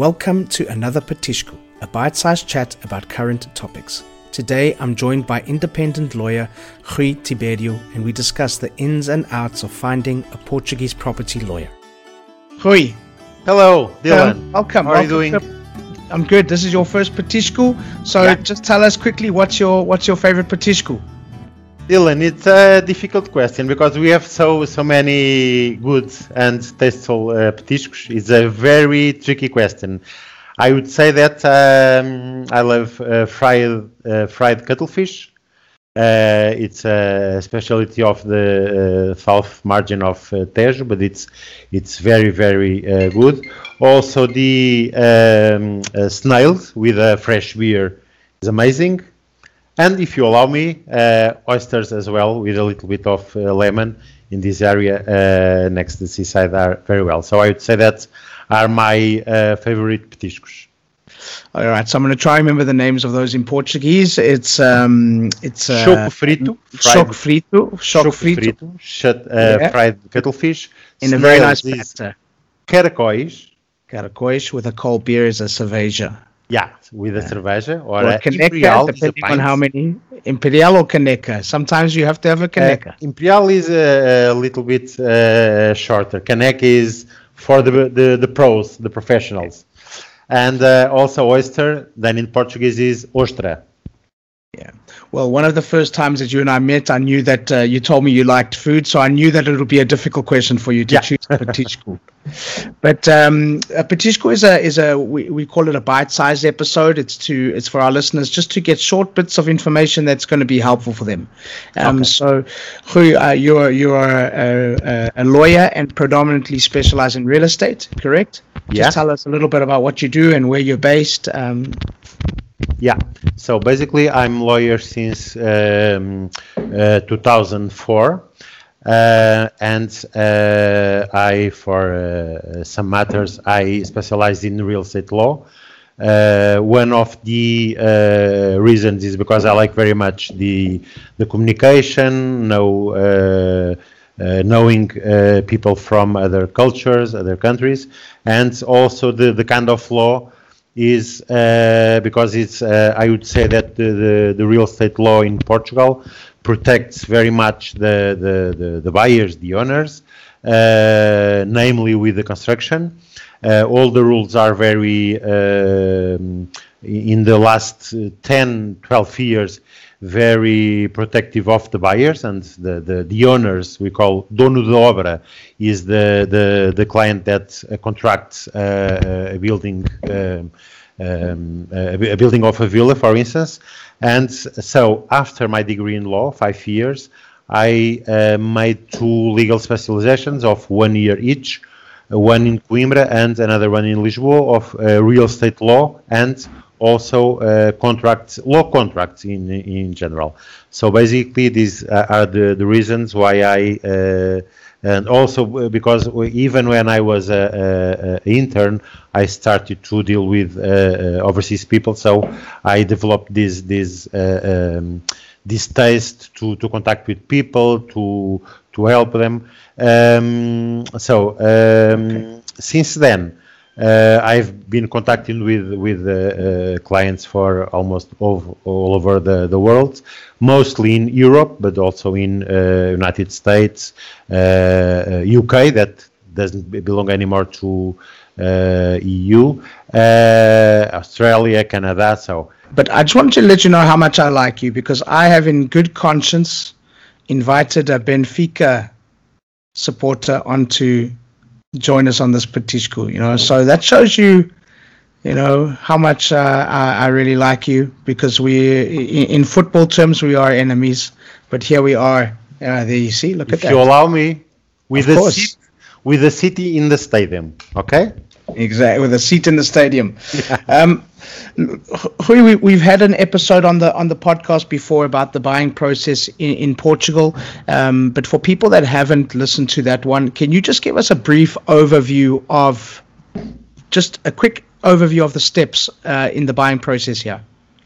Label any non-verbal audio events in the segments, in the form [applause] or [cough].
Welcome to another Petisco, a bite sized chat about current topics. Today I'm joined by independent lawyer Rui Tiberio and we discuss the ins and outs of finding a Portuguese property lawyer. Rui. Hello, Dylan. Um, welcome. How are welcome you doing? to- I'm good. This is your first Petisco, so Yeah. just tell us quickly what's your what's your favorite Petisco? Dylan, it's a difficult question because we have so so many good and tasteful uh, petiscos. It's a very tricky question. I would say that um, I love uh, fried uh, fried cuttlefish. Uh, it's a specialty of the uh, south margin of uh, Tejo, but it's it's very very uh, good. Also, the um, snails with a fresh beer is amazing. And if you allow me, uh, oysters as well with a little bit of uh, lemon in this area uh, next to the seaside are very well. So I would say that are my uh, favorite petiscos. All right, so I'm going to try and remember the names of those in Portuguese. It's um, it's uh, choco frito, choc frito, choc choco frito, frito, shut, uh, Yeah. fried cuttlefish. in a very nice batter. Caracóis, Caracóis with a cold beer is a cerveja. Yeah, with a cerveja or, Or a caneca, imperial depending on how many. Imperial or caneca. Sometimes you have to have a Uh, caneca. imperial is a, a little bit uh, shorter. Caneca is for the, the, the pros, the professionals. And uh, also oyster, then in Portuguese is ostra. Yeah. Well, one of the first times that you and I met, I knew that uh, you told me you liked food, so I knew that it would be a difficult question for you to Yeah. choose a petisco. [laughs] but um, a petisco is a is a we, we call it a bite-sized episode. It's to it's for our listeners just to get short bits of information that's going to be helpful for them. Um, Okay. So, Rui, uh, you're you're a, a, a lawyer and predominantly specialize in real estate, correct? Yeah. Just tell us a little bit about what you do and where you're based. Um, Yeah. So basically, I'm lawyer since um, uh, 2004. Uh, and uh, I, for uh, some matters, I specialize in real estate law. Uh, one of the uh, reasons is because I like very much the the communication, uh, uh, knowing uh, people from other cultures, other countries, and also the, the kind of law is uh, because it's uh, I would say that the, the, the real estate law in Portugal protects very much the, the, the, the buyers, the owners, uh, namely with the construction. Uh, all the rules are very um, in the last uh, 10, 12 years very protective of the buyers and the, the, the owners. We call dono de obra is the, the, the client that uh, contracts uh, a building um, um, a, building of a villa for instance. And so after my degree in law five years I uh, made two legal specializations of one year each one in Coimbra and another one in Lisboa of uh, real estate law and also uh, contracts, law contracts in in general. So basically, these uh, are the, the reasons why I uh, and also uh, because even when I was a, a, a intern, I started to deal with uh, uh, overseas people. So I developed this this uh, um, this taste to, to contact with people to to help them. Um, so um, since then. Uh, I've been contacting with with uh, uh, clients for almost all, all over the, the world, mostly in Europe, but also in uh, United States, uh, uh, UK that doesn't belong anymore to uh, EU, uh, Australia, Canada. So But I just wanted to let you know how much I like you because I have, in good conscience, invited a Benfica supporter on to join us on this petisco. You know, so that shows you, you know, how much uh, I, I really like you because we, in, in football terms, we are enemies, but here we are. Uh, there you see. Look if at that. If you allow me, with Of the seat, with the city in the stadium, okay? Exactly, with a seat in the stadium. [laughs] Um, Rui, we, we've had an episode on the on the podcast before about the buying process in, in Portugal. Um, but for people that haven't listened to that one, can you just give us a brief overview of just a quick overview of the steps uh, in the buying process here?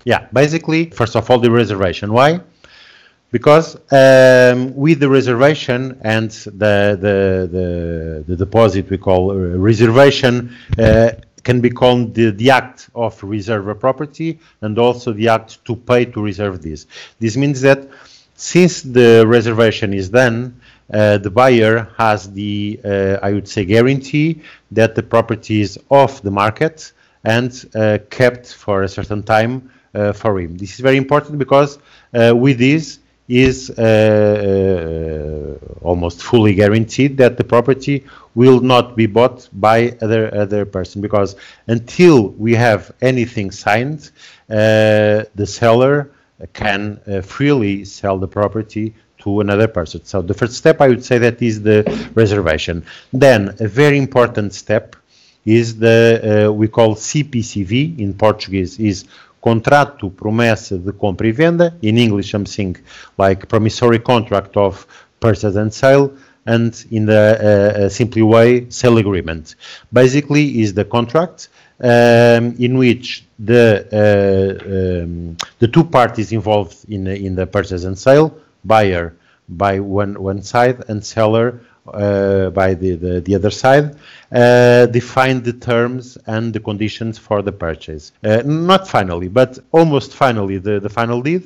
Yeah, basically, first of all, the reservation. Why? Because um, with the reservation and the the the, the deposit we call uh, reservation uh, can be called the, the act of reserve a property and also the act to pay to reserve this. This means that since the reservation is done, uh, the buyer has the, uh, I would say, guarantee that the property is off the market and uh, kept for a certain time uh, for him. This is very important because uh, with this is uh, almost fully guaranteed that the property will not be bought by other other person because until we have anything signed, the seller can freely sell the property to another person. So the first step, I would say that is the reservation. Then a very important step is the uh, we call CPCV in Portuguese is contrato promessa de compra e venda in English something like promissory contract of purchase and sale and in the uh, uh, simply way sale agreement. Basically is the contract um, in which the uh, um, the two parties involved in in the purchase and sale buyer by one one side and seller uh, by the, the, the, other side, uh, define the terms and the conditions for the purchase. Uh, not finally, but almost finally, the, the final deed.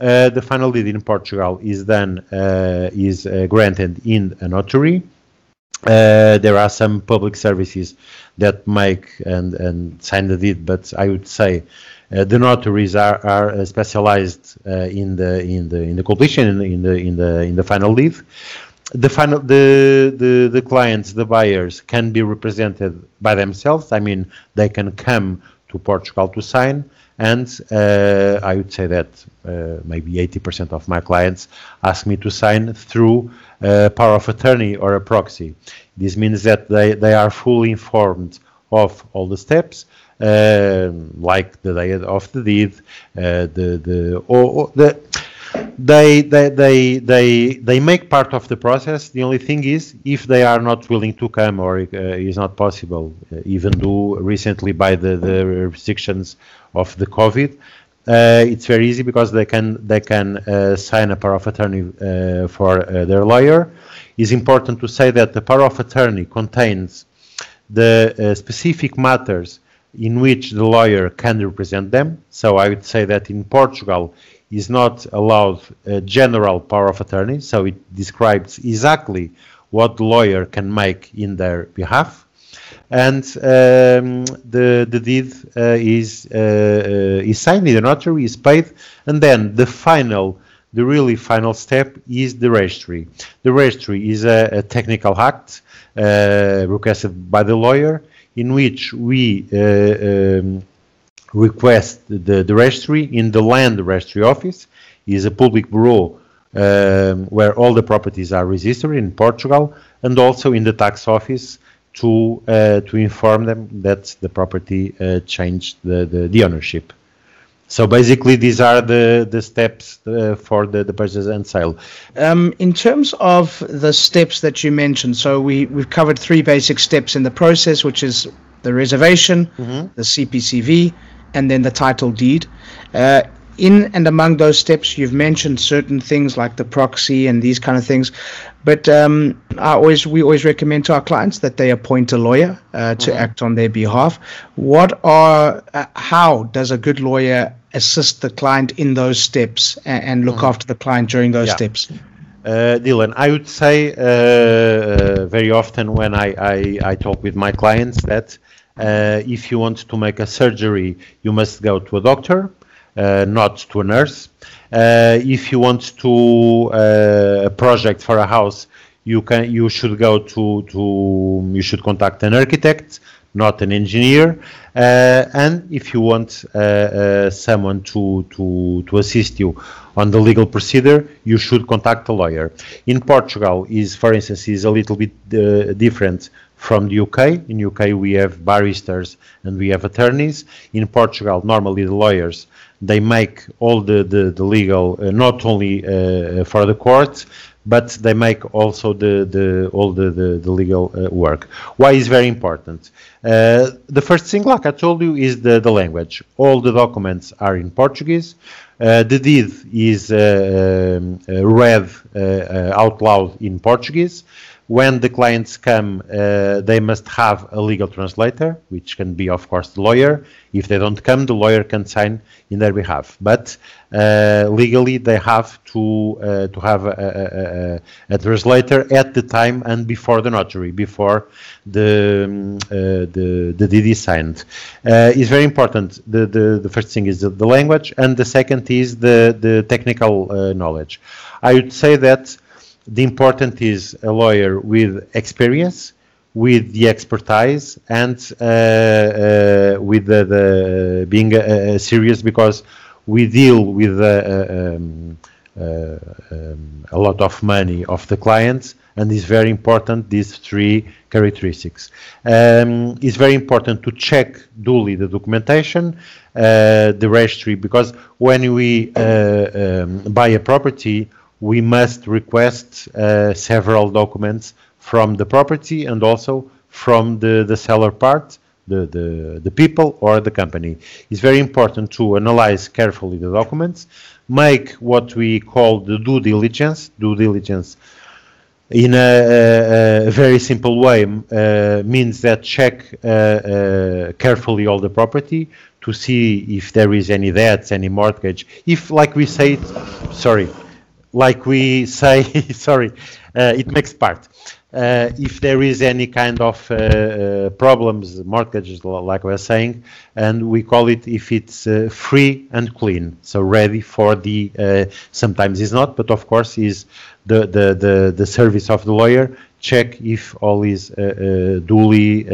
Uh, the final deed in Portugal is then uh, is uh, granted in a notary. there are some public services that make and, and sign the deed, but I would say the notaries are, are specialized in the in the in the completion in the in the, in the final deed the final the, the the clients the buyers can be represented by themselves. I mean they can come to portugal to sign. And uh, i would say that uh, maybe 80% of my clients ask me to sign through a power of attorney or a proxy. This means that they, they are fully informed of all the steps uh, like the day of the deed uh, the the or, or the they, they, they, they, they make part of the process. The only thing is, if they are not willing to come or uh, is not possible, uh, even though recently by the, the restrictions of the COVID, uh, it's very easy because they can they can uh, sign a power of attorney uh, for uh, their lawyer. It's important to say that the power of attorney contains the specific matters in which the lawyer can represent them. So I would say that in Portugal, is not allowed a general power of attorney, so it describes exactly what the lawyer can make in their behalf. And um, the, the deed uh, is, uh, uh, is signed, the notary is paid, and then the final, the really final step is the registry. The registry is a, a technical act uh, requested by the lawyer in which we uh, um, request the, the registry in the land registry office is a public bureau um, where all the properties are registered in Portugal and also in the tax office to uh, to inform them that the property uh, changed the, the, the, ownership. So basically, these are the the steps uh, for the, the purchase and sale. Um, in terms of the steps that you mentioned, so we we've covered three basic steps in the process, which is the reservation, mm-hmm. the CPCV, and then the title deed. Uh, in and among those steps, you've mentioned certain things like the proxy and these kind of things, but um, I always we always recommend to our clients that they appoint a lawyer uh, to mm-hmm. act on their behalf. What are uh, how does a good lawyer assist the client in those steps and, and look mm-hmm. after the client during those yeah. steps? Uh, Dylan, I would say uh, uh, very often when I, I, I, talk with my clients that uh, if you want to make a surgery, you must go to a doctor, uh, not to a nurse. Uh, if you want to a project for a house, you can you should go to to you should contact an architect not an engineer. Uh, and if you want uh, uh, someone to, to to assist you on the legal procedure you should contact a lawyer. In portugal is for instance is a little bit different from the UK. In UK, we have barristers and we have attorneys. In Portugal, normally the lawyers they make all the the, the legal uh, not only uh, for the courts, but they make also the, the all the, the, the legal uh, work. Why is very important? Uh, the first thing, like I told you, is the, the language. All the documents are in Portuguese. Uh, the deed is uh, um, read out loud in Portuguese when the clients come, uh, they must have a legal translator, which can be, of course, the lawyer. If they don't come, the lawyer can sign in their behalf. But uh, legally, they have to uh, to have a, a, a, translator at the time and before the notary, before the um, uh, the the deed is signed. Uh, it's very important. The, the the first thing is the, the, language, and the second is the the technical uh, knowledge. I would say that the important is a lawyer with experience, with the expertise, and uh, uh, with the, the being uh, serious because we deal with uh, uh, um, uh, um, a lot of money of the clients and it's very important these three characteristics. Um, it's very important to check duly the documentation, uh, the registry, because when we uh, um, buy a property, we must request uh, several documents from the property and also from the, the seller part, the, the, the people or the company. It's very important to analyze carefully the documents, make what we call the due diligence, due diligence in a, a, a very simple way uh, means that check uh, uh, carefully all the property to see if there is any debts, any mortgage. If, like we say, sorry, like we say, [laughs] sorry, uh, it makes part. Uh, if there is any kind of uh, uh problems, mortgages, like I was saying, and we call it if it's uh, free and clean, so ready for the. Uh, sometimes it's not, but of course is the the the, the service of the lawyer check if all is duly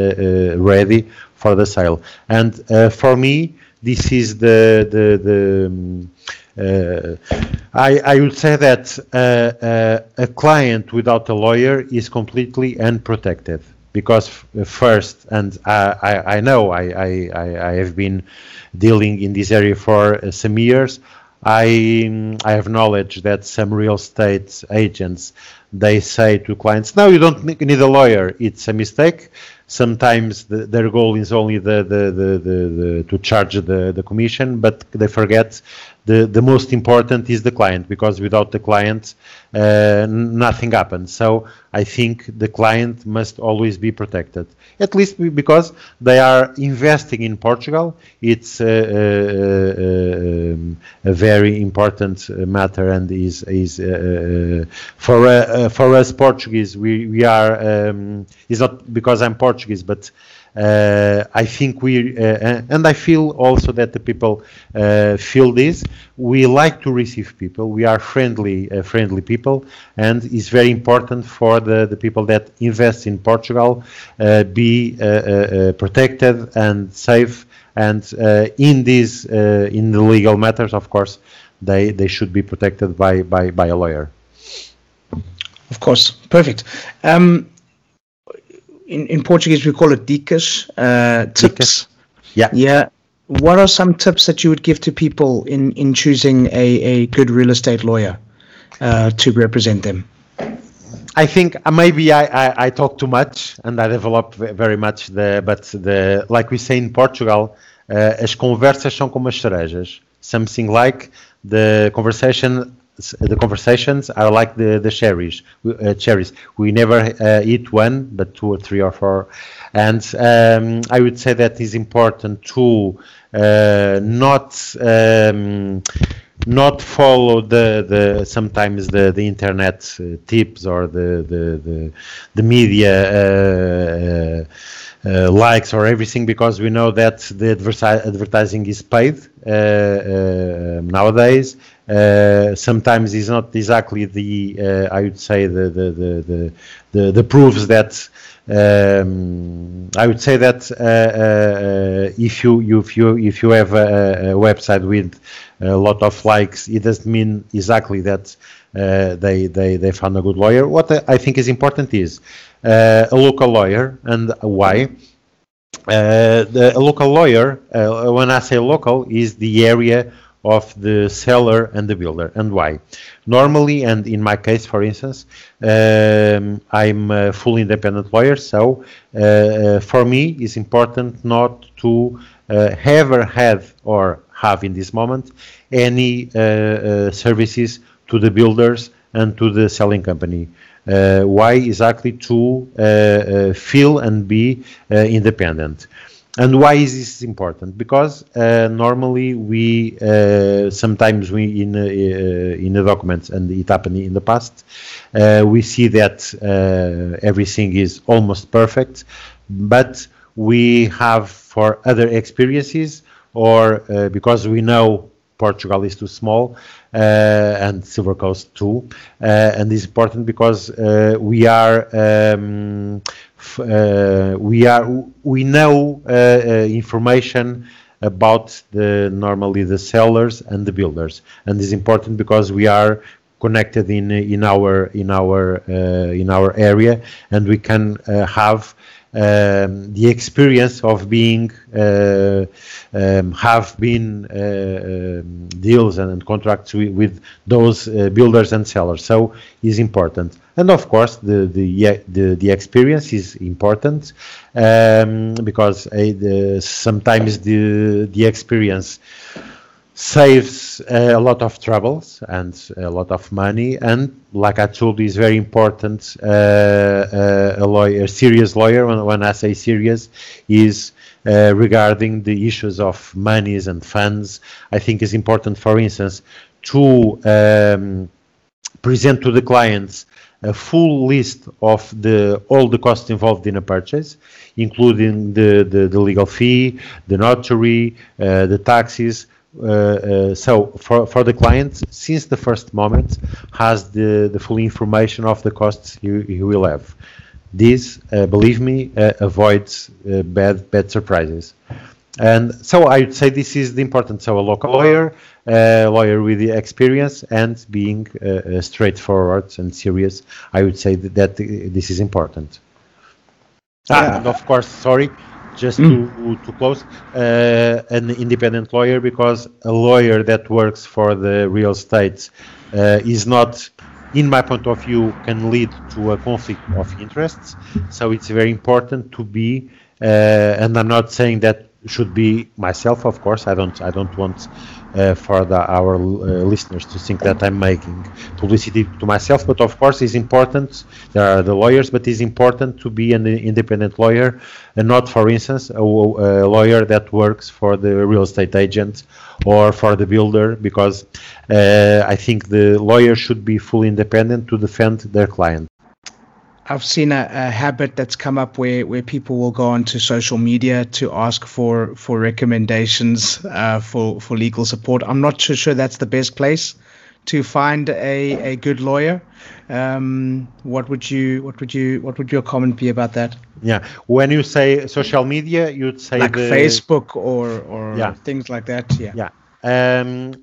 ready for the sale. And for me, this is the the the. Um, I, I, would say that uh, uh, a client without a lawyer is completely unprotected because first, and I, I, I know I, I, have been dealing in this area for some years. I I have knowledge that some real estate agents they say to clients, "No, you don't need a lawyer. It's a mistake." Sometimes the, their goal is only the, the, the, the, to charge the, the commission, but they forget the, the most important is the client because without the client, uh, nothing happens. So I think the client must always be protected, at least because they are investing in Portugal. It's a, a, a, a very important matter and is, is uh, for, uh, for us Portuguese, we, we are, um, it's not because I'm Portuguese, but uh, Uh, I think we, uh, and I feel also that the people uh, feel this. We like to receive people. We are friendly, uh, friendly people, and it's very important for the, the people that invest in Portugal uh, be protected and safe. And in these, in the legal matters, of course, they they should be protected by by by a lawyer. Of course, perfect. Um, in, in Portuguese we call it dicas, uh, tips. Yeah. Yeah. What are some tips that you would give to people in, in choosing a, a good real estate lawyer uh, to represent them? I think uh, maybe I, I, I, talk too much and I develop very much the but the like we say in Portugal uh, as conversas são como as cerejas something like the conversation the conversations are like the the cherries. Uh, cherries. We never uh, eat one, but two or three or four. And um, I would say that is important to uh, not. Um, not follow the, the sometimes the, the internet uh, tips or the the the, the media uh, uh, likes or everything because we know that the adversi- advertising is paid uh, uh, nowadays uh, sometimes it's not exactly the uh, I would say the the the the, the, the proofs that um, I would say that uh, uh, if you, if you if you have a, a, website with a lot of likes, it doesn't mean exactly that uh, they they they found a good lawyer. What I think is important is a local lawyer and why. the, a local lawyer, when I say local, is the area of the seller and the builder and why normally and in my case for instance um, i'm a full independent lawyer so uh, uh, for me it's important not to uh, ever have or have in this moment any uh, uh, services to the builders and to the selling company Uh, why exactly to feel and be independent? And why is this important? Because uh, normally we uh, sometimes we in uh, in the documents and it happened in the past we see that everything is almost perfect, but we have for other experiences or uh, because we know Portugal is too small uh, and Silver Coast too. Uh, and it's important because uh, we are um, we are we know information about the normally the sellers and the builders and it's important because we are connected in in our in our uh, in our area and we can uh, have um, the experience of being uh, um, have been uh, um, deals and, contracts with, with those uh, builders and sellers. So is important. And of course the the the, the experience is important um, because uh, sometimes the the experience saves a lot of troubles and a lot of money. And like I told is very important uh, uh, a lawyer a serious lawyer. When, when I say serious is uh, regarding the issues of monies and funds. I think is important for instance to um, present to the clients a full list of the all the costs involved in a purchase, including the, the, the legal fee, the notary, uh, the taxes, so for, for the client, since the first moment, has the, the full information of the costs you, you will have. This, uh, believe me, avoids bad bad surprises. And so I would say this is the importance of a local lawyer, a lawyer with the experience, and being uh, straightforward and serious. I would say that, that this is important. Ah, yeah. and of course, sorry, just mm. to, to close, uh, an independent lawyer because a lawyer that works for the real estate uh, is not, in my point of view, can lead to a conflict of interests. So it's very important to be, uh, and I'm not saying that should be myself, of course. I don't, I don't want uh, for the, our uh, listeners to think that I'm making publicity to myself. But of course, it's important. There are the lawyers, but it's important to be an independent lawyer and not, for instance, a, a lawyer that works for the real estate agent or for the builder, because uh, I think the lawyer should be fully independent to defend their client. I've seen a, a, habit that's come up where, where people will go onto social media to ask for for recommendations uh, for for legal support. I'm not sure, sure that's the best place to find a, a good lawyer. Um, what would you what would you what would your comment be about that? Yeah, when you say social media, you'd say like the, Facebook or or yeah. things like that. Yeah. Yeah. Um,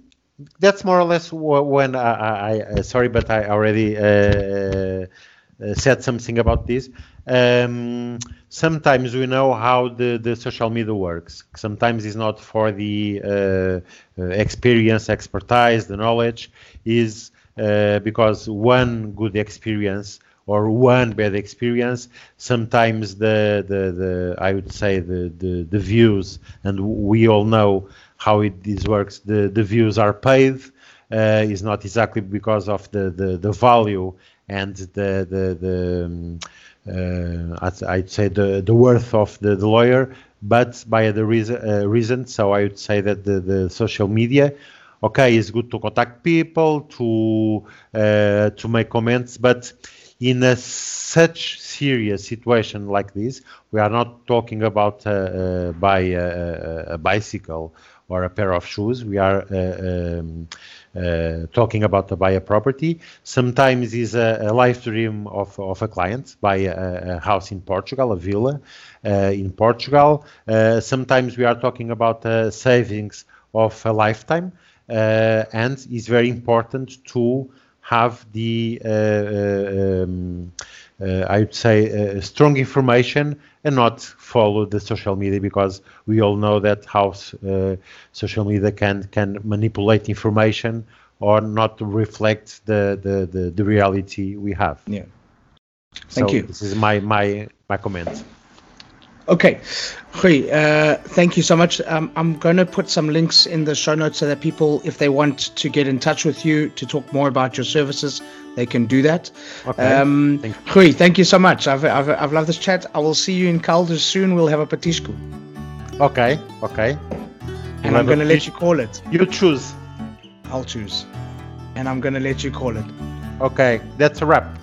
that's more or less when I, I, I sorry, but I already. Uh, uh, said something about this. Um, sometimes we know how the, the social media works. Sometimes it's not for the uh, uh experience, expertise, the knowledge. Is uh, because one good experience or one bad experience. Sometimes the the, the I would say the, the the views, and we all know how it this works. The the views are paid. Uh, is not exactly because of the, the, the value and the the the um, uh, I'd, I'd, say the the worth of the, the lawyer, but by the reason uh, reason. So I would say that the the social media. Okay, it's good to contact people to uh, to make comments, but in a such serious situation like this, we are not talking about uh, uh, buy a, a, bicycle or a pair of shoes. We are uh, um, uh, talking about to buy a property. Sometimes is a, a life dream of, of a client, buy a, a house in Portugal, a villa uh, in Portugal. Uh, sometimes we are talking about savings of a lifetime, and it's very important to have the um, uh, I would say, uh, strong information and not follow the social media because we all know that how uh, social media can can manipulate information or not reflect the, the, the, the reality we have. Yeah. Thank so you. This is my my my comment. Okay. Rui, uh, thank you so much. Um, I'm going to put some links in the show notes so that people, if they want to get in touch with you to talk more about your services, they can do that. Okay. Um, Thank. Rui, thank you so much. I've, I've, I've loved this chat. I will see you in Caldas soon. We'll have a Petisco. Okay, okay. And I'm going to let you call it. You choose. I'll choose. And I'm going to let you call it. Okay, that's a wrap.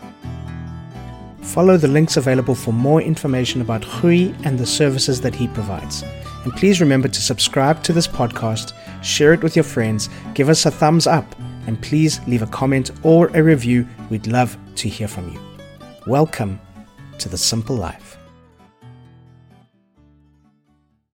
Follow the links available for more information about Rui and the services that he provides. And please remember to subscribe to this podcast, share it with your friends, give us a thumbs up, and please leave a comment or a review. We'd love to hear from you. Welcome to the Simple Life.